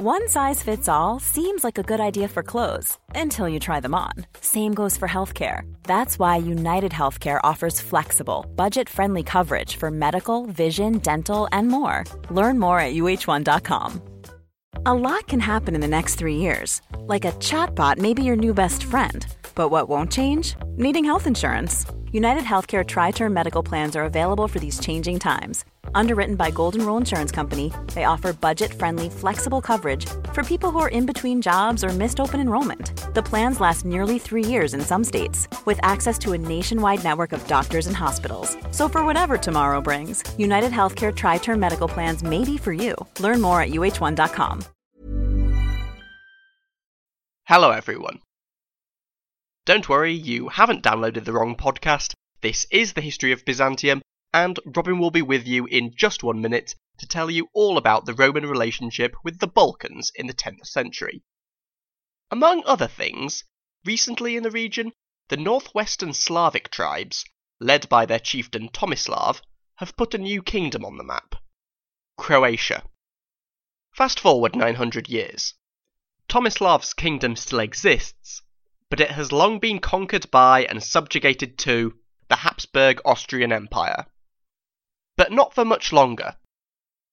One size fits all seems like a good idea for clothes until you try them on. Same goes for healthcare. That's why United Healthcare offers flexible, budget friendly coverage for medical, vision, dental, and more. Learn more at uh1.com. A lot can happen in the next three years. Like a chatbot may be your new best friend. But what won't change? Needing health insurance. United Healthcare Tri Term Medical Plans are available for these changing times Underwritten by Golden Rule Insurance Company, they offer budget-friendly, flexible coverage for people who are in between jobs or missed open enrollment. The plans last nearly three years in some states, with access to a nationwide network of doctors and hospitals. So for whatever tomorrow brings, United Healthcare Tri-Term Medical Plans may be for you. Learn more at uh1.com. Hello everyone. Don't worry, you haven't downloaded the wrong podcast. This is the history of Byzantium, and Robin will be with you in just one minute to tell you all about the Roman relationship with the Balkans in the 10th century. Among other things, recently in the region, the northwestern Slavic tribes, led by their chieftain Tomislav, have put a new kingdom on the map Croatia. Fast forward 900 years. Tomislav's kingdom still exists, but it has long been conquered by and subjugated to the Habsburg Austrian Empire but not for much longer.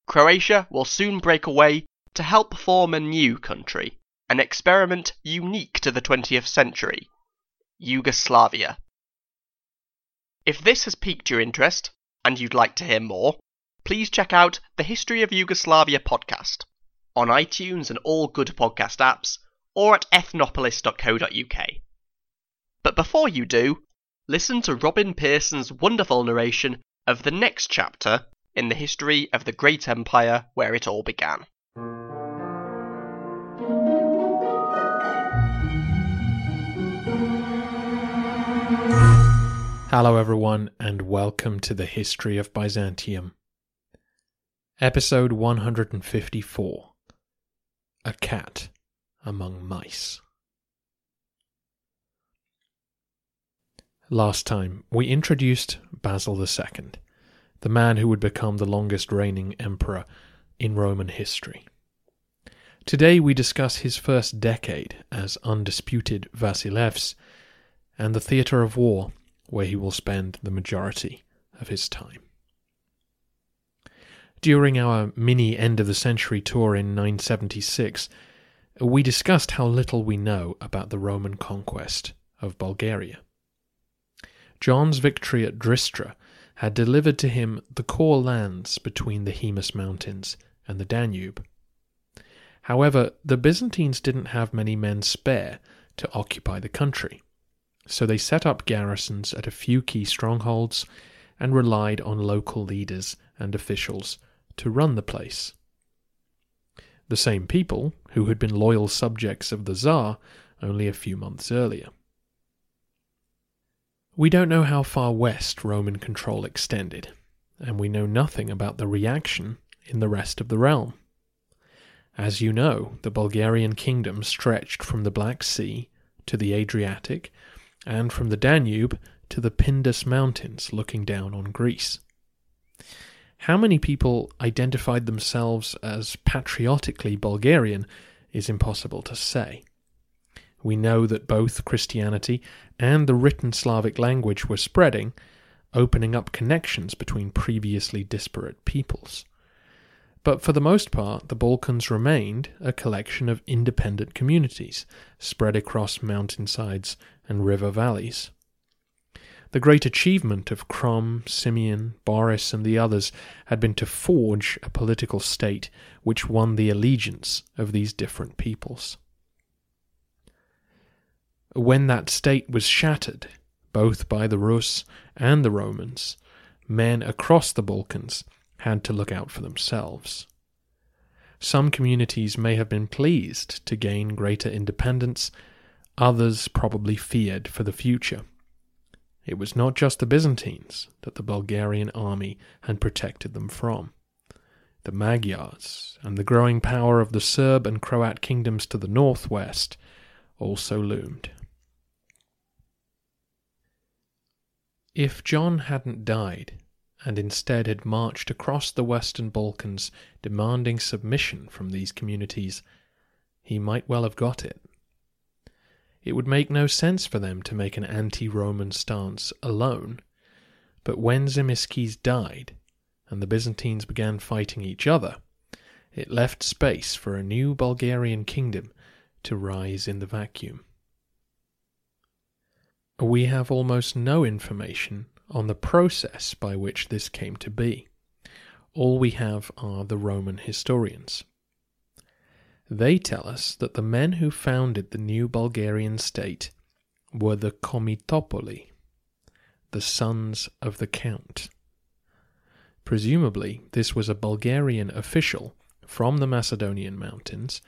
Croatia will soon break away to help form a new country, an experiment unique to the 20th century Yugoslavia. If this has piqued your interest, and you'd like to hear more, please check out the History of Yugoslavia podcast on iTunes and all good podcast apps, or at ethnopolis.co.uk. But before you do, listen to Robin Pierson's wonderful narration of the next chapter in the history of the great empire where it all began. Hello, everyone, and welcome to the History of Byzantium. Episode 154 A Cat Among Mice. Last time, we introduced Basil II, the man who would become the longest reigning emperor in Roman history. Today, we discuss his first decade as undisputed Vasilevs and the theatre of war where he will spend the majority of his time. During our mini end of the century tour in 976, we discussed how little we know about the Roman conquest of Bulgaria. John's victory at Dristra had delivered to him the core lands between the Haemus Mountains and the Danube. However, the Byzantines didn't have many men spare to occupy the country, so they set up garrisons at a few key strongholds and relied on local leaders and officials to run the place. The same people who had been loyal subjects of the Tsar only a few months earlier. We don't know how far west Roman control extended, and we know nothing about the reaction in the rest of the realm. As you know, the Bulgarian kingdom stretched from the Black Sea to the Adriatic, and from the Danube to the Pindus Mountains looking down on Greece. How many people identified themselves as patriotically Bulgarian is impossible to say we know that both Christianity and the written Slavic language were spreading, opening up connections between previously disparate peoples. But for the most part, the Balkans remained a collection of independent communities spread across mountainsides and river valleys. The great achievement of Krum, Simeon, Boris, and the others had been to forge a political state which won the allegiance of these different peoples. When that state was shattered, both by the Rus and the Romans, men across the Balkans had to look out for themselves. Some communities may have been pleased to gain greater independence, others probably feared for the future. It was not just the Byzantines that the Bulgarian army had protected them from. The Magyars and the growing power of the Serb and Croat kingdoms to the northwest also loomed. If John hadn't died and instead had marched across the Western Balkans demanding submission from these communities, he might well have got it. It would make no sense for them to make an anti Roman stance alone, but when Tzimiskes died and the Byzantines began fighting each other, it left space for a new Bulgarian kingdom to rise in the vacuum. We have almost no information on the process by which this came to be. All we have are the Roman historians. They tell us that the men who founded the new Bulgarian state were the Komitopoli, the sons of the Count. Presumably, this was a Bulgarian official from the Macedonian mountains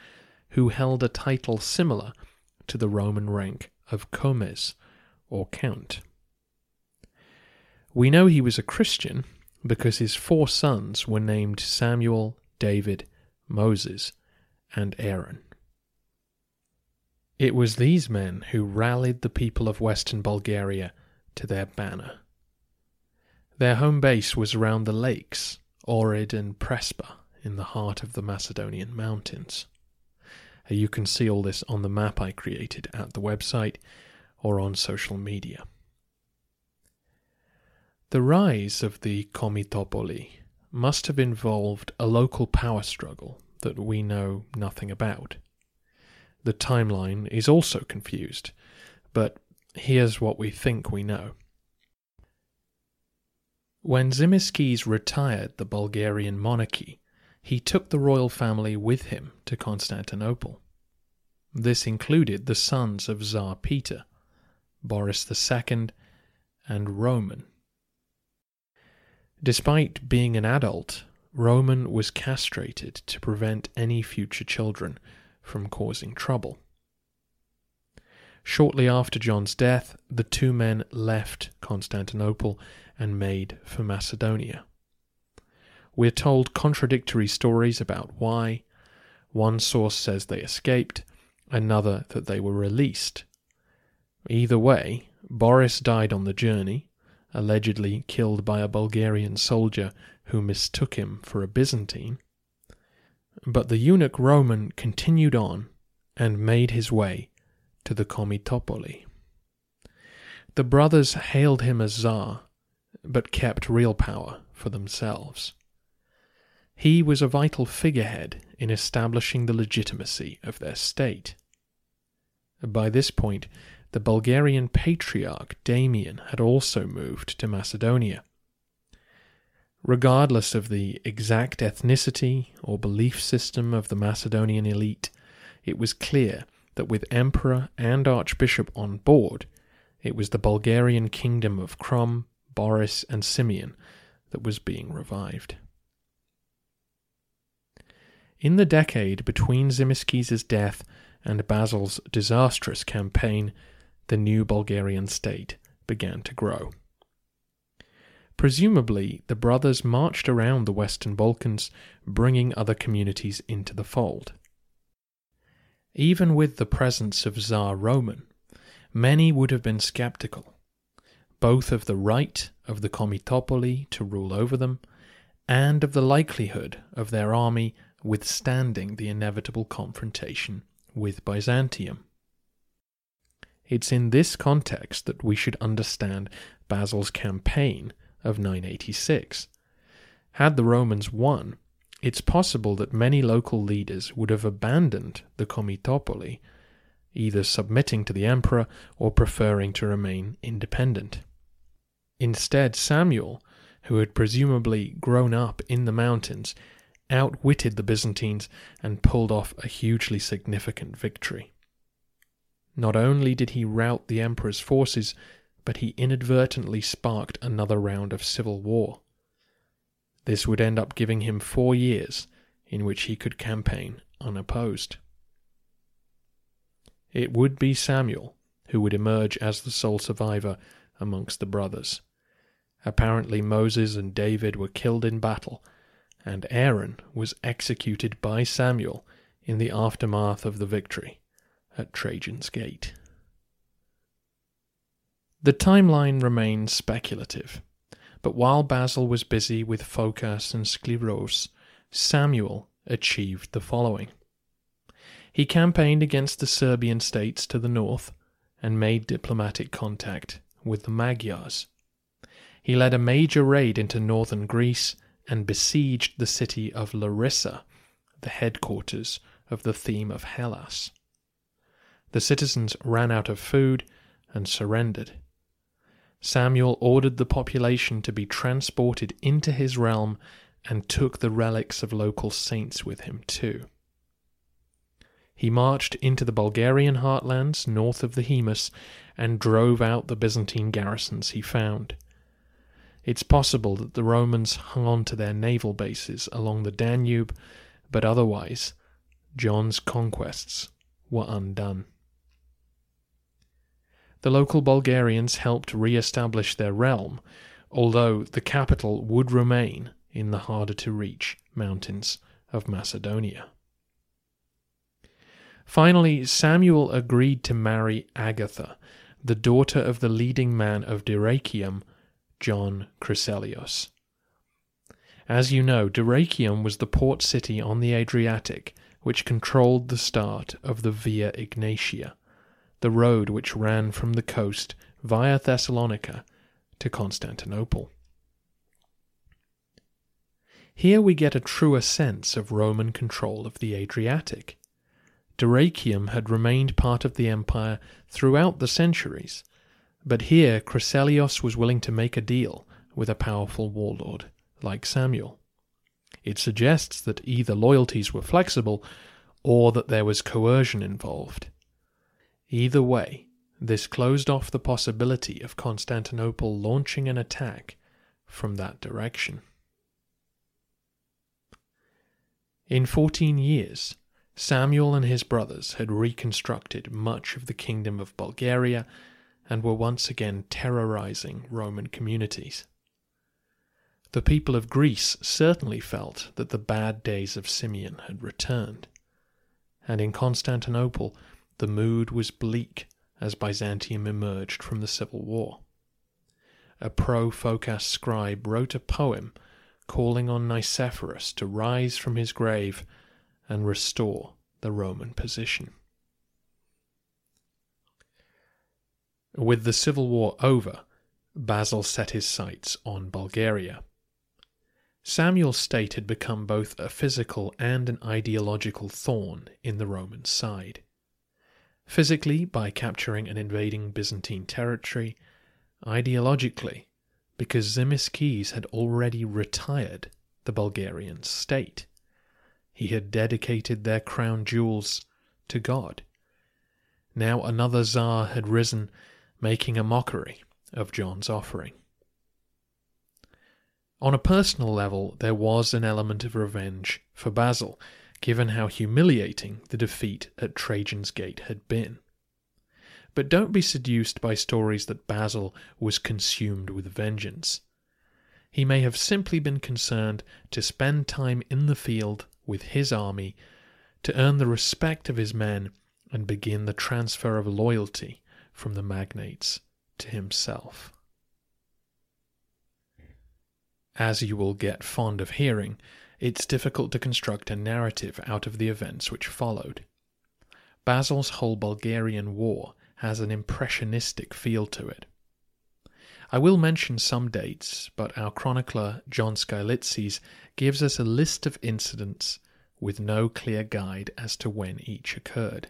who held a title similar to the Roman rank of Comes or Count. We know he was a Christian because his four sons were named Samuel, David, Moses, and Aaron. It was these men who rallied the people of western Bulgaria to their banner. Their home base was around the lakes, Ohrid and Prespa, in the heart of the Macedonian mountains. You can see all this on the map I created at the website or on social media. The rise of the Komitopoli must have involved a local power struggle that we know nothing about. The timeline is also confused, but here's what we think we know. When Tzimiskes retired the Bulgarian monarchy, he took the royal family with him to Constantinople. This included the sons of Tsar Peter, Boris II, and Roman. Despite being an adult, Roman was castrated to prevent any future children from causing trouble. Shortly after John's death, the two men left Constantinople and made for Macedonia. We're told contradictory stories about why. One source says they escaped, another that they were released. Either way, Boris died on the journey, allegedly killed by a Bulgarian soldier who mistook him for a Byzantine. But the eunuch Roman continued on and made his way to the Komitopoli. The brothers hailed him as Tsar, but kept real power for themselves. He was a vital figurehead in establishing the legitimacy of their state. By this point, the Bulgarian patriarch Damian had also moved to Macedonia. Regardless of the exact ethnicity or belief system of the Macedonian elite, it was clear that with emperor and archbishop on board, it was the Bulgarian kingdom of Krum, Boris, and Simeon that was being revived. In the decade between Tzimiskes' death and Basil's disastrous campaign, the new Bulgarian state began to grow. Presumably, the brothers marched around the Western Balkans, bringing other communities into the fold. Even with the presence of Tsar Roman, many would have been skeptical, both of the right of the Komitopoli to rule over them, and of the likelihood of their army withstanding the inevitable confrontation with Byzantium. It's in this context that we should understand Basil's campaign of 986. Had the Romans won, it's possible that many local leaders would have abandoned the Komitopoli, either submitting to the emperor or preferring to remain independent. Instead, Samuel, who had presumably grown up in the mountains, outwitted the Byzantines and pulled off a hugely significant victory. Not only did he rout the emperor's forces, but he inadvertently sparked another round of civil war. This would end up giving him four years in which he could campaign unopposed. It would be Samuel who would emerge as the sole survivor amongst the brothers. Apparently, Moses and David were killed in battle, and Aaron was executed by Samuel in the aftermath of the victory at Trajan's Gate. The timeline remains speculative, But while Basil was busy with Phocas and Skleros, Samuel achieved the following. He campaigned against the Serbian states to the north and made diplomatic contact with the Magyars. He led a major raid into northern Greece and besieged the city of Larissa, the headquarters of the theme of Hellas. The citizens ran out of food and surrendered. Samuel ordered the population to be transported into his realm and took the relics of local saints with him too. He marched into the Bulgarian heartlands north of the Haemus and drove out the Byzantine garrisons he found. It's possible that the Romans hung on to their naval bases along the Danube, but otherwise, John's conquests were undone. The local Bulgarians helped re establish their realm, although the capital would remain in the harder to reach mountains of Macedonia. Finally, Samuel agreed to marry Agatha, the daughter of the leading man of Dyrrhachium, John Chryselius. As you know, Dyrrhachium was the port city on the Adriatic which controlled the start of the Via Egnatia, the road which ran from the coast via Thessalonica to Constantinople. Here we get a truer sense of Roman control of the Adriatic. Dyrrhachium had remained part of the empire throughout the centuries, but here Chryselius was willing to make a deal with a powerful warlord like Samuel. It suggests that either loyalties were flexible or that there was coercion involved. Either way, this closed off the possibility of Constantinople launching an attack from that direction. In fourteen years, Samuel and his brothers had reconstructed much of the kingdom of Bulgaria and were once again terrorizing Roman communities. The people of Greece certainly felt that the bad days of Simeon had returned, and in Constantinople the mood was bleak as Byzantium emerged from the civil war. A pro Phocas scribe wrote a poem calling on Nicephorus to rise from his grave and restore the Roman position. With the civil war over, Basil set his sights on Bulgaria. Samuel's state had become both a physical and an ideological thorn in the Roman side. Physically, by capturing and invading Byzantine territory, ideologically, because Tzimiskes had already retired the Bulgarian state. He had dedicated their crown jewels to God. Now another Tsar had risen, making a mockery of John's offering. On a personal level, there was an element of revenge for Basil, given how humiliating the defeat at Trajan's Gate had been. But don't be seduced by stories that Basil was consumed with vengeance. He may have simply been concerned to spend time in the field with his army, to earn the respect of his men and begin the transfer of loyalty from the magnates to himself. As you will get fond of hearing, it's difficult to construct a narrative out of the events which followed. Basil's whole Bulgarian war has an impressionistic feel to it. I will mention some dates, but our chronicler John Skylitzes gives us a list of incidents with no clear guide as to when each occurred.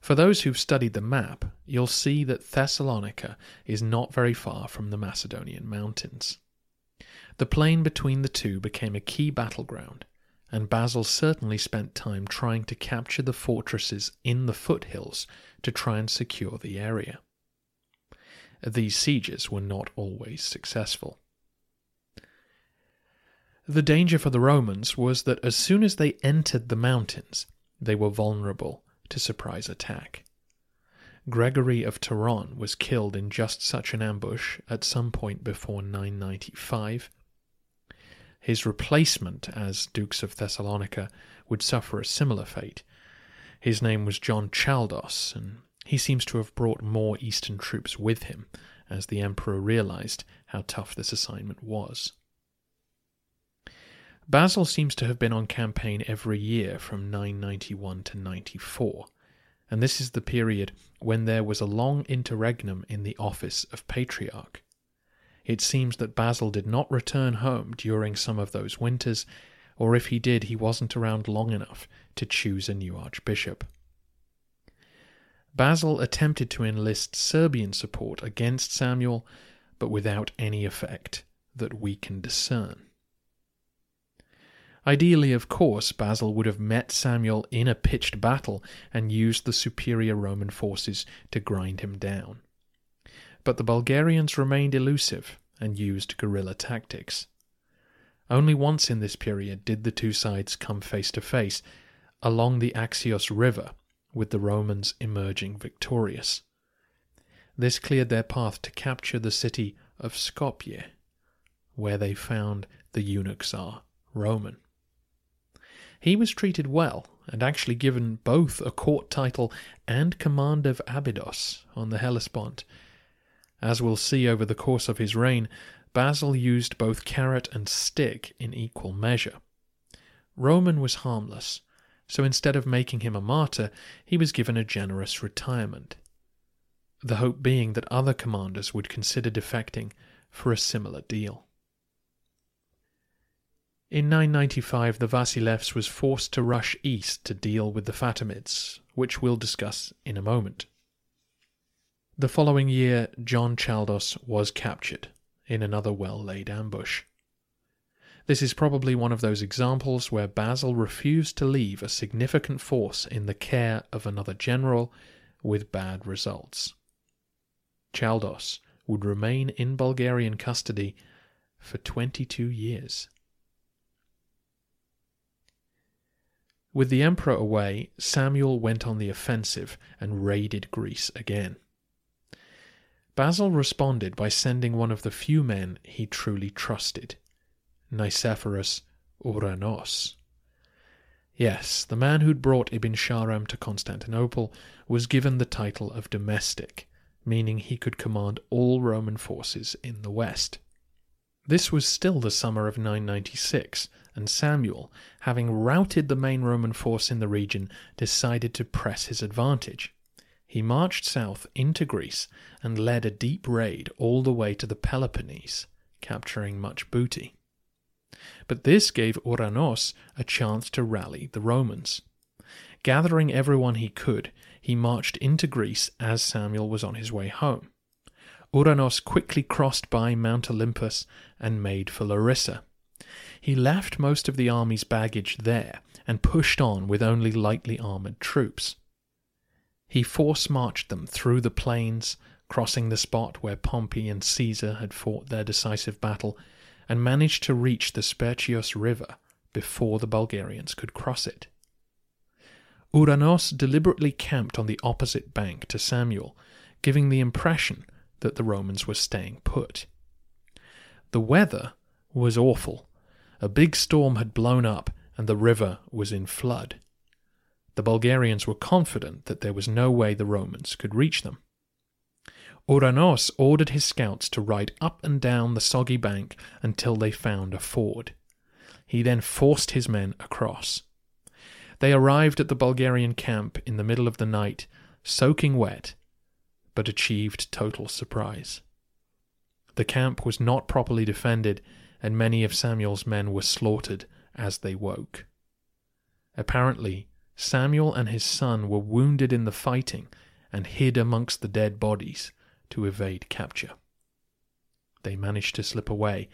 For those who've studied the map, you'll see that Thessalonica is not very far from the Macedonian mountains. The plain between the two became a key battleground, and Basil certainly spent time trying to capture the fortresses in the foothills to try and secure the area. These sieges were not always successful. The danger for the Romans was that as soon as they entered the mountains, they were vulnerable to surprise attack. Gregory of Taron was killed in just such an ambush at some point before 995. His replacement as Dukes of Thessalonica would suffer a similar fate. His name was John Chaldos, and he seems to have brought more eastern troops with him as the emperor realized how tough this assignment was. Basil seems to have been on campaign every year from 991 to 94, and this is the period when there was a long interregnum in the office of patriarch. It seems that Basil did not return home during some of those winters, or if he did, he wasn't around long enough to choose a new archbishop. Basil attempted to enlist Serbian support against Samuel, but without any effect that we can discern. Ideally, of course, Basil would have met Samuel in a pitched battle and used the superior Roman forces to grind him down. But the Bulgarians remained elusive and used guerrilla tactics. Only once in this period did the two sides come face to face, along the Axios River, with the Romans emerging victorious. This cleared their path to capture the city of Skopje, where they found the eunuch Tsar, Roman. He was treated well and actually given both a court title and command of Abydos on the Hellespont. As we'll see over the course of his reign, Basil used both carrot and stick in equal measure. Roman was harmless, so instead of making him a martyr, he was given a generous retirement. The hope being that other commanders would consider defecting for a similar deal. In 995, the Vasilevs was forced to rush east to deal with the Fatimids, which we'll discuss in a moment. The following year, John Chaldos was captured in another well laid ambush. This is probably one of those examples where Basil refused to leave a significant force in the care of another general with bad results. Chaldos would remain in Bulgarian custody for 22 years. With the emperor away, Samuel went on the offensive and raided Greece again. Basil responded by sending one of the few men he truly trusted, Nicephorus Ouranos. Yes, the man who'd brought Ibn Shahram to Constantinople was given the title of domestic, meaning he could command all Roman forces in the west. This was still the summer of 996, and Samuel, having routed the main Roman force in the region, decided to press his advantage. He marched south into Greece and led a deep raid all the way to the Peloponnese, capturing much booty. But this gave Ouranos a chance to rally the Romans. Gathering everyone he could, he marched into Greece as Samuel was on his way home. Ouranos quickly crossed by Mount Olympus and made for Larissa. He left most of the army's baggage there and pushed on with only lightly armoured troops. He force marched them through the plains, crossing the spot where Pompey and Caesar had fought their decisive battle, and managed to reach the Spercheios River before the Bulgarians could cross it. Ouranos deliberately camped on the opposite bank to Samuel, giving the impression that the Romans were staying put. The weather was awful. A big storm had blown up and the river was in flood. The Bulgarians were confident that there was no way the Romans could reach them. Ouranos ordered his scouts to ride up and down the soggy bank until they found a ford. He then forced his men across. They arrived at the Bulgarian camp in the middle of the night, soaking wet, but achieved total surprise. The camp was not properly defended, and many of Samuel's men were slaughtered as they woke. Apparently, Samuel and his son were wounded in the fighting and hid amongst the dead bodies to evade capture. They managed to slip away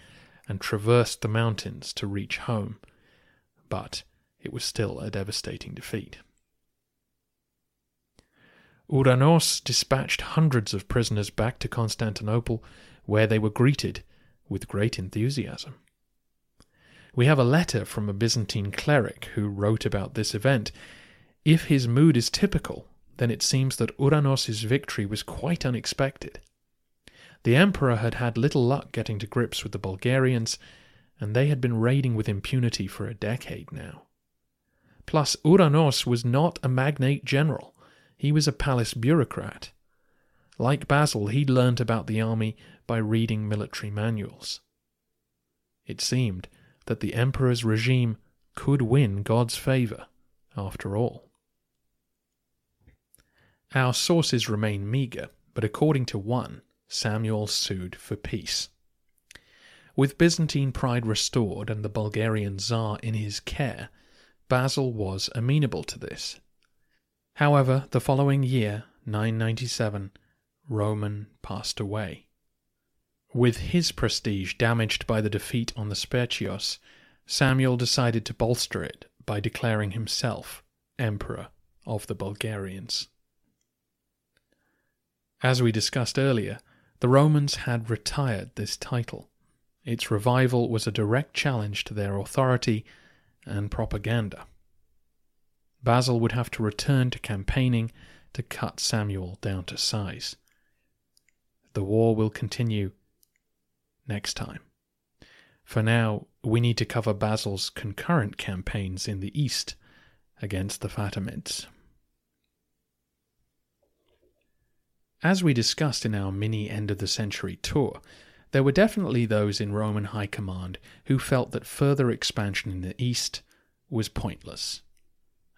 and traversed the mountains to reach home, but it was still a devastating defeat. Ouranos dispatched hundreds of prisoners back to Constantinople, where they were greeted with great enthusiasm. We have a letter from a Byzantine cleric who wrote about this event. If his mood is typical, then it seems that Ouranos' victory was quite unexpected. The emperor had had little luck getting to grips with the Bulgarians, and they had been raiding with impunity for a decade now. Plus, Ouranos was not a magnate general. He was a palace bureaucrat. Like Basil, he'd learnt about the army by reading military manuals. It seemed that the emperor's regime could win God's favour, after all. Our sources remain meagre, but according to one, Samuel sued for peace. With Byzantine pride restored and the Bulgarian Tsar in his care, Basil was amenable to this. However, the following year, 997, Roman passed away. With his prestige damaged by the defeat on the Spercheios, Samuel decided to bolster it by declaring himself Emperor of the Bulgarians. As we discussed earlier, the Romans had retired this title. Its revival was a direct challenge to their authority and propaganda. Basil would have to return to campaigning to cut Samuel down to size. The war will continue next time. For now, we need to cover Basil's concurrent campaigns in the east against the Fatimids. As we discussed in our mini end of the century tour, there were definitely those in Roman high command who felt that further expansion in the east was pointless.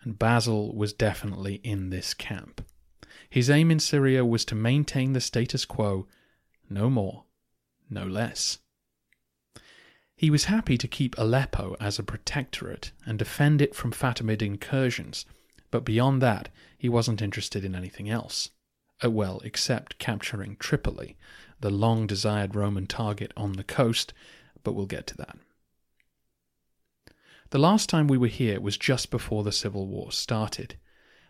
And Basil was definitely in this camp. His aim in Syria was to maintain the status quo, no more, no less. He was happy to keep Aleppo as a protectorate and defend it from Fatimid incursions, but beyond that, he wasn't interested in anything else. Uh, well, except capturing Tripoli, the long desired Roman target on the coast, but we'll get to that. The last time we were here was just before the civil war started.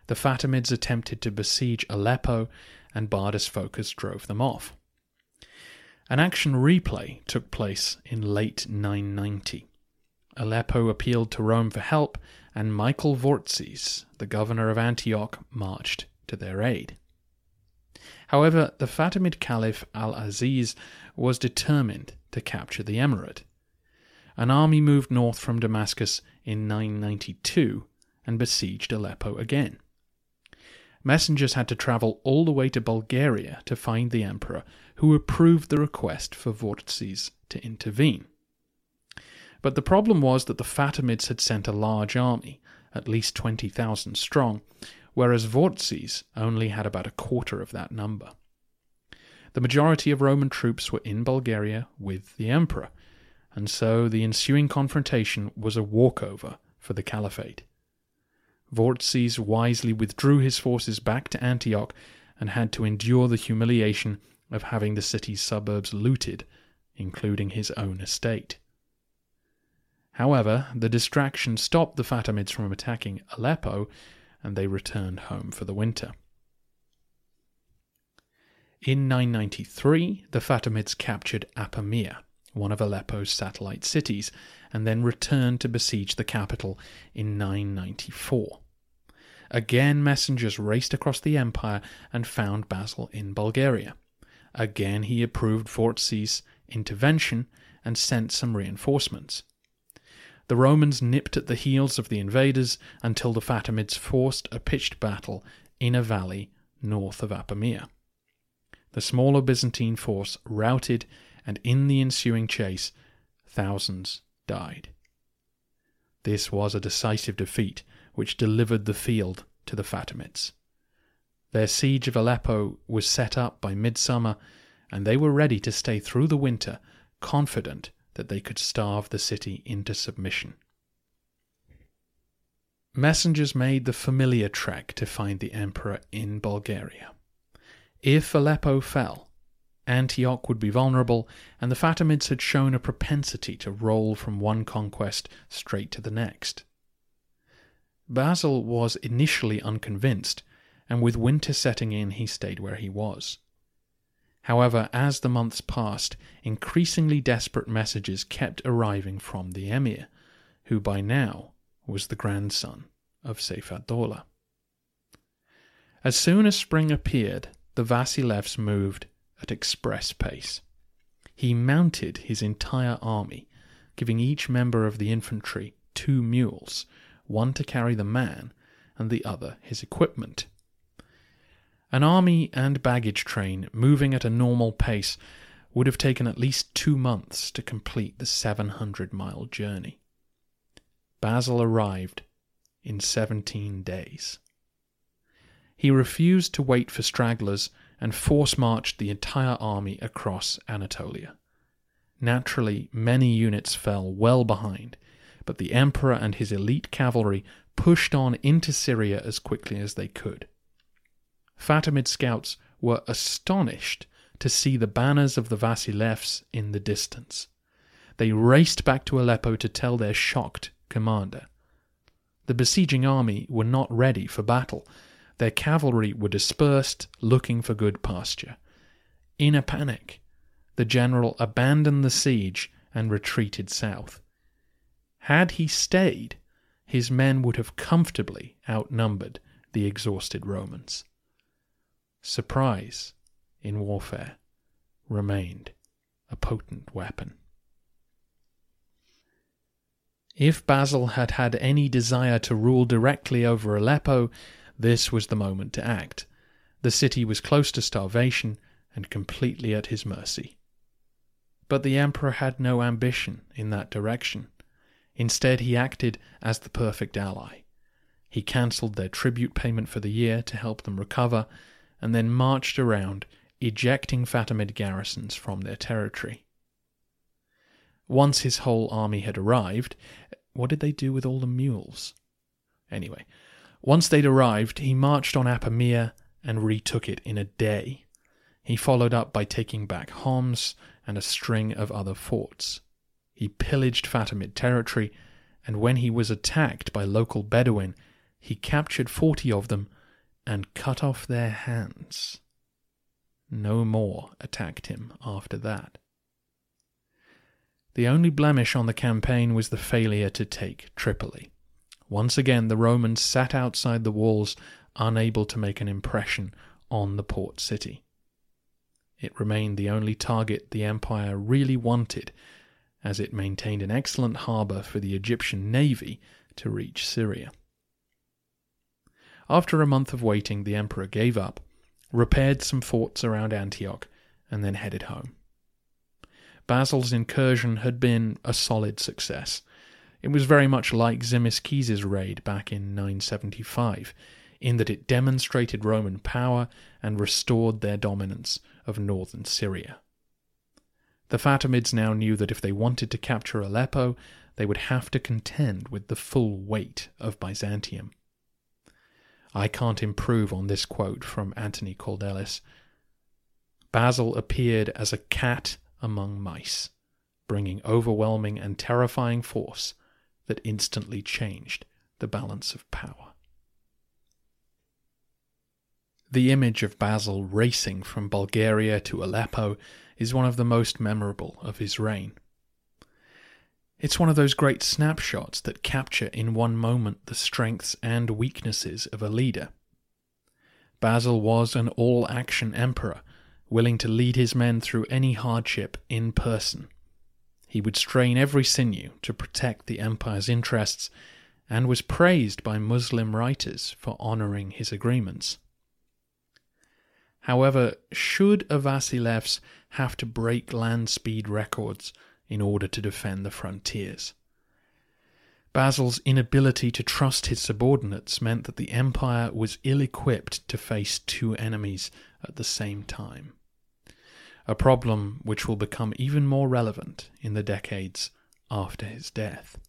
The Fatimids attempted to besiege Aleppo, and Bardas Phocas drove them off. An action replay took place in late 990. Aleppo appealed to Rome for help, and Michael Vordtzes, the governor of Antioch, marched to their aid. However, the Fatimid Caliph al Aziz was determined to capture the emirate. An army moved north from Damascus in 992 and besieged Aleppo again. Messengers had to travel all the way to Bulgaria to find the emperor, who approved the request for Vordtzes to intervene. But the problem was that the Fatimids had sent a large army, at least 20,000 strong, whereas Vordtzes only had about a quarter of that number. The majority of Roman troops were in Bulgaria with the emperor, and so the ensuing confrontation was a walkover for the caliphate. Vordtzes wisely withdrew his forces back to Antioch and had to endure the humiliation of having the city's suburbs looted, including his own estate. However, the distraction stopped the Fatimids from attacking Aleppo, and they returned home for the winter. In 993, the Fatimids captured Apamea, one of Aleppo's satellite cities, and then returned to besiege the capital in 994. Again, messengers raced across the empire and found Basil in Bulgaria. Again, he approved Vordtzes' intervention and sent some reinforcements. The Romans nipped at the heels of the invaders until the Fatimids forced a pitched battle in a valley north of Apamea. The smaller Byzantine force routed, and in the ensuing chase, thousands died. This was a decisive defeat, which delivered the field to the Fatimids. Their siege of Aleppo was set up by midsummer, and they were ready to stay through the winter, confident that they could starve the city into submission. Messengers made the familiar trek to find the emperor in Bulgaria. If Aleppo fell, Antioch would be vulnerable, and the Fatimids had shown a propensity to roll from one conquest straight to the next. Basil was initially unconvinced, and with winter setting in, he stayed where he was. However, as the months passed, increasingly desperate messages kept arriving from the emir, who by now was the grandson of Seyf-ad-Dawla. As soon as spring appeared, the Vasilevs moved at express pace. He mounted his entire army, giving each member of the infantry two mules, one to carry the man and the other his equipment. An army and baggage train moving at a normal pace would have taken at least two months to complete the 700 mile journey. Basil arrived in 17 days. He refused to wait for stragglers and force marched the entire army across Anatolia. Naturally, many units fell well behind, but the emperor and his elite cavalry pushed on into Syria as quickly as they could. Fatimid scouts were astonished to see the banners of the Vasilevs in the distance. They raced back to Aleppo to tell their shocked commander. The besieging army were not ready for battle. Their cavalry were dispersed, looking for good pasture. In a panic, the general abandoned the siege and retreated south. Had he stayed, his men would have comfortably outnumbered the exhausted Romans surprise in warfare remained a potent weapon. If Basil had had any desire to rule directly over Aleppo, this was the moment to act. The city was close to starvation and completely at his mercy. But the emperor had no ambition in that direction. Instead, he acted as the perfect ally. He cancelled their tribute payment for the year to help them recover and then marched around, ejecting Fatimid garrisons from their territory. Once his whole army had arrived, what did they do with all the mules? Anyway, once they'd arrived, he marched on Apamea and retook it in a day. He followed up by taking back Homs and a string of other forts. He pillaged Fatimid territory, and when he was attacked by local Bedouin, he captured forty of them and cut off their hands. No more attacked him after that. The only blemish on the campaign was the failure to take Tripoli. Once again, the Romans sat outside the walls, unable to make an impression on the port city. It remained the only target the empire really wanted, as it maintained an excellent harbour for the Egyptian navy to reach Syria. After a month of waiting, the emperor gave up, repaired some forts around Antioch, and then headed home. Basil's incursion had been a solid success. It was very much like Tzimiskes' raid back in 975, in that it demonstrated Roman power and restored their dominance of northern Syria. The Fatimids now knew that if they wanted to capture Aleppo, they would have to contend with the full weight of Byzantium. I can't improve on this quote from Anthony Kaldellis. Basil appeared as a cat among mice, bringing overwhelming and terrifying force that instantly changed the balance of power. The image of Basil racing from Bulgaria to Aleppo is one of the most memorable of his reign. It's one of those great snapshots that capture in one moment the strengths and weaknesses of a leader. Basil was an all action emperor, willing to lead his men through any hardship in person. He would strain every sinew to protect the empire's interests and was praised by Muslim writers for honouring his agreements. However, should a Vasilevs have to break land speed records in order to defend the frontiers. Basil's inability to trust his subordinates meant that the empire was ill equipped to face two enemies at the same time. A problem which will become even more relevant in the decades after his death.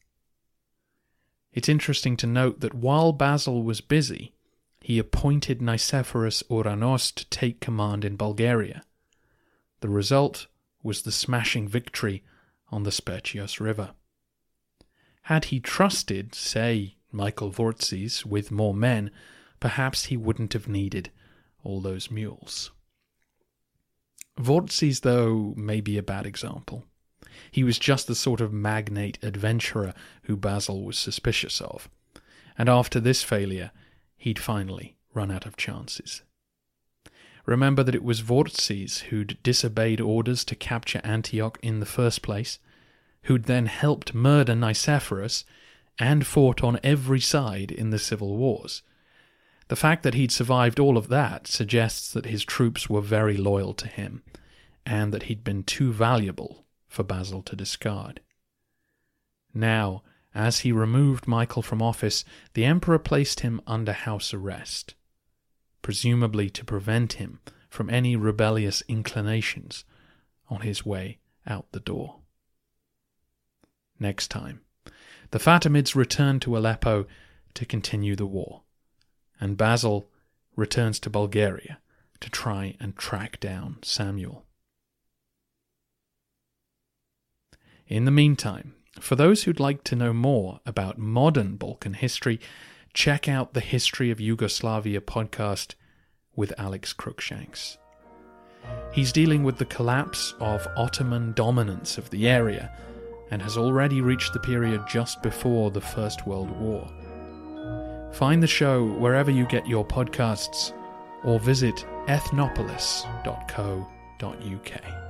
It's interesting to note that while Basil was busy, he appointed Nicephorus Ouranos to take command in Bulgaria. The result was the smashing victory on the Spercheios River. Had he trusted, say, Michael Vordtsis with more men, perhaps he wouldn't have needed all those mules. Vordtsis, though, may be a bad example. He was just the sort of magnate adventurer who Basil was suspicious of, and after this failure, he'd finally run out of chances. Remember that it was Vordtsis who'd disobeyed orders to capture Antioch in the first place, who'd then helped murder Nicephorus and fought on every side in the civil wars. The fact that he'd survived all of that suggests that his troops were very loyal to him, and that he'd been too valuable for Basil to discard. Now, as he removed Michael from office, the Emperor placed him under house arrest, presumably to prevent him from any rebellious inclinations on his way out the door. Next time, the Fatimids return to Aleppo to continue the war and Basil returns to Bulgaria to try and track down Samuel. In the meantime, for those who'd like to know more about modern Balkan history, check out the History of Yugoslavia podcast with Alex Cruikshanks. He's dealing with the collapse of Ottoman dominance of the area and has already reached the period just before the First World War. Find the show wherever you get your podcasts or visit ethnopolis.co.uk.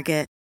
Target.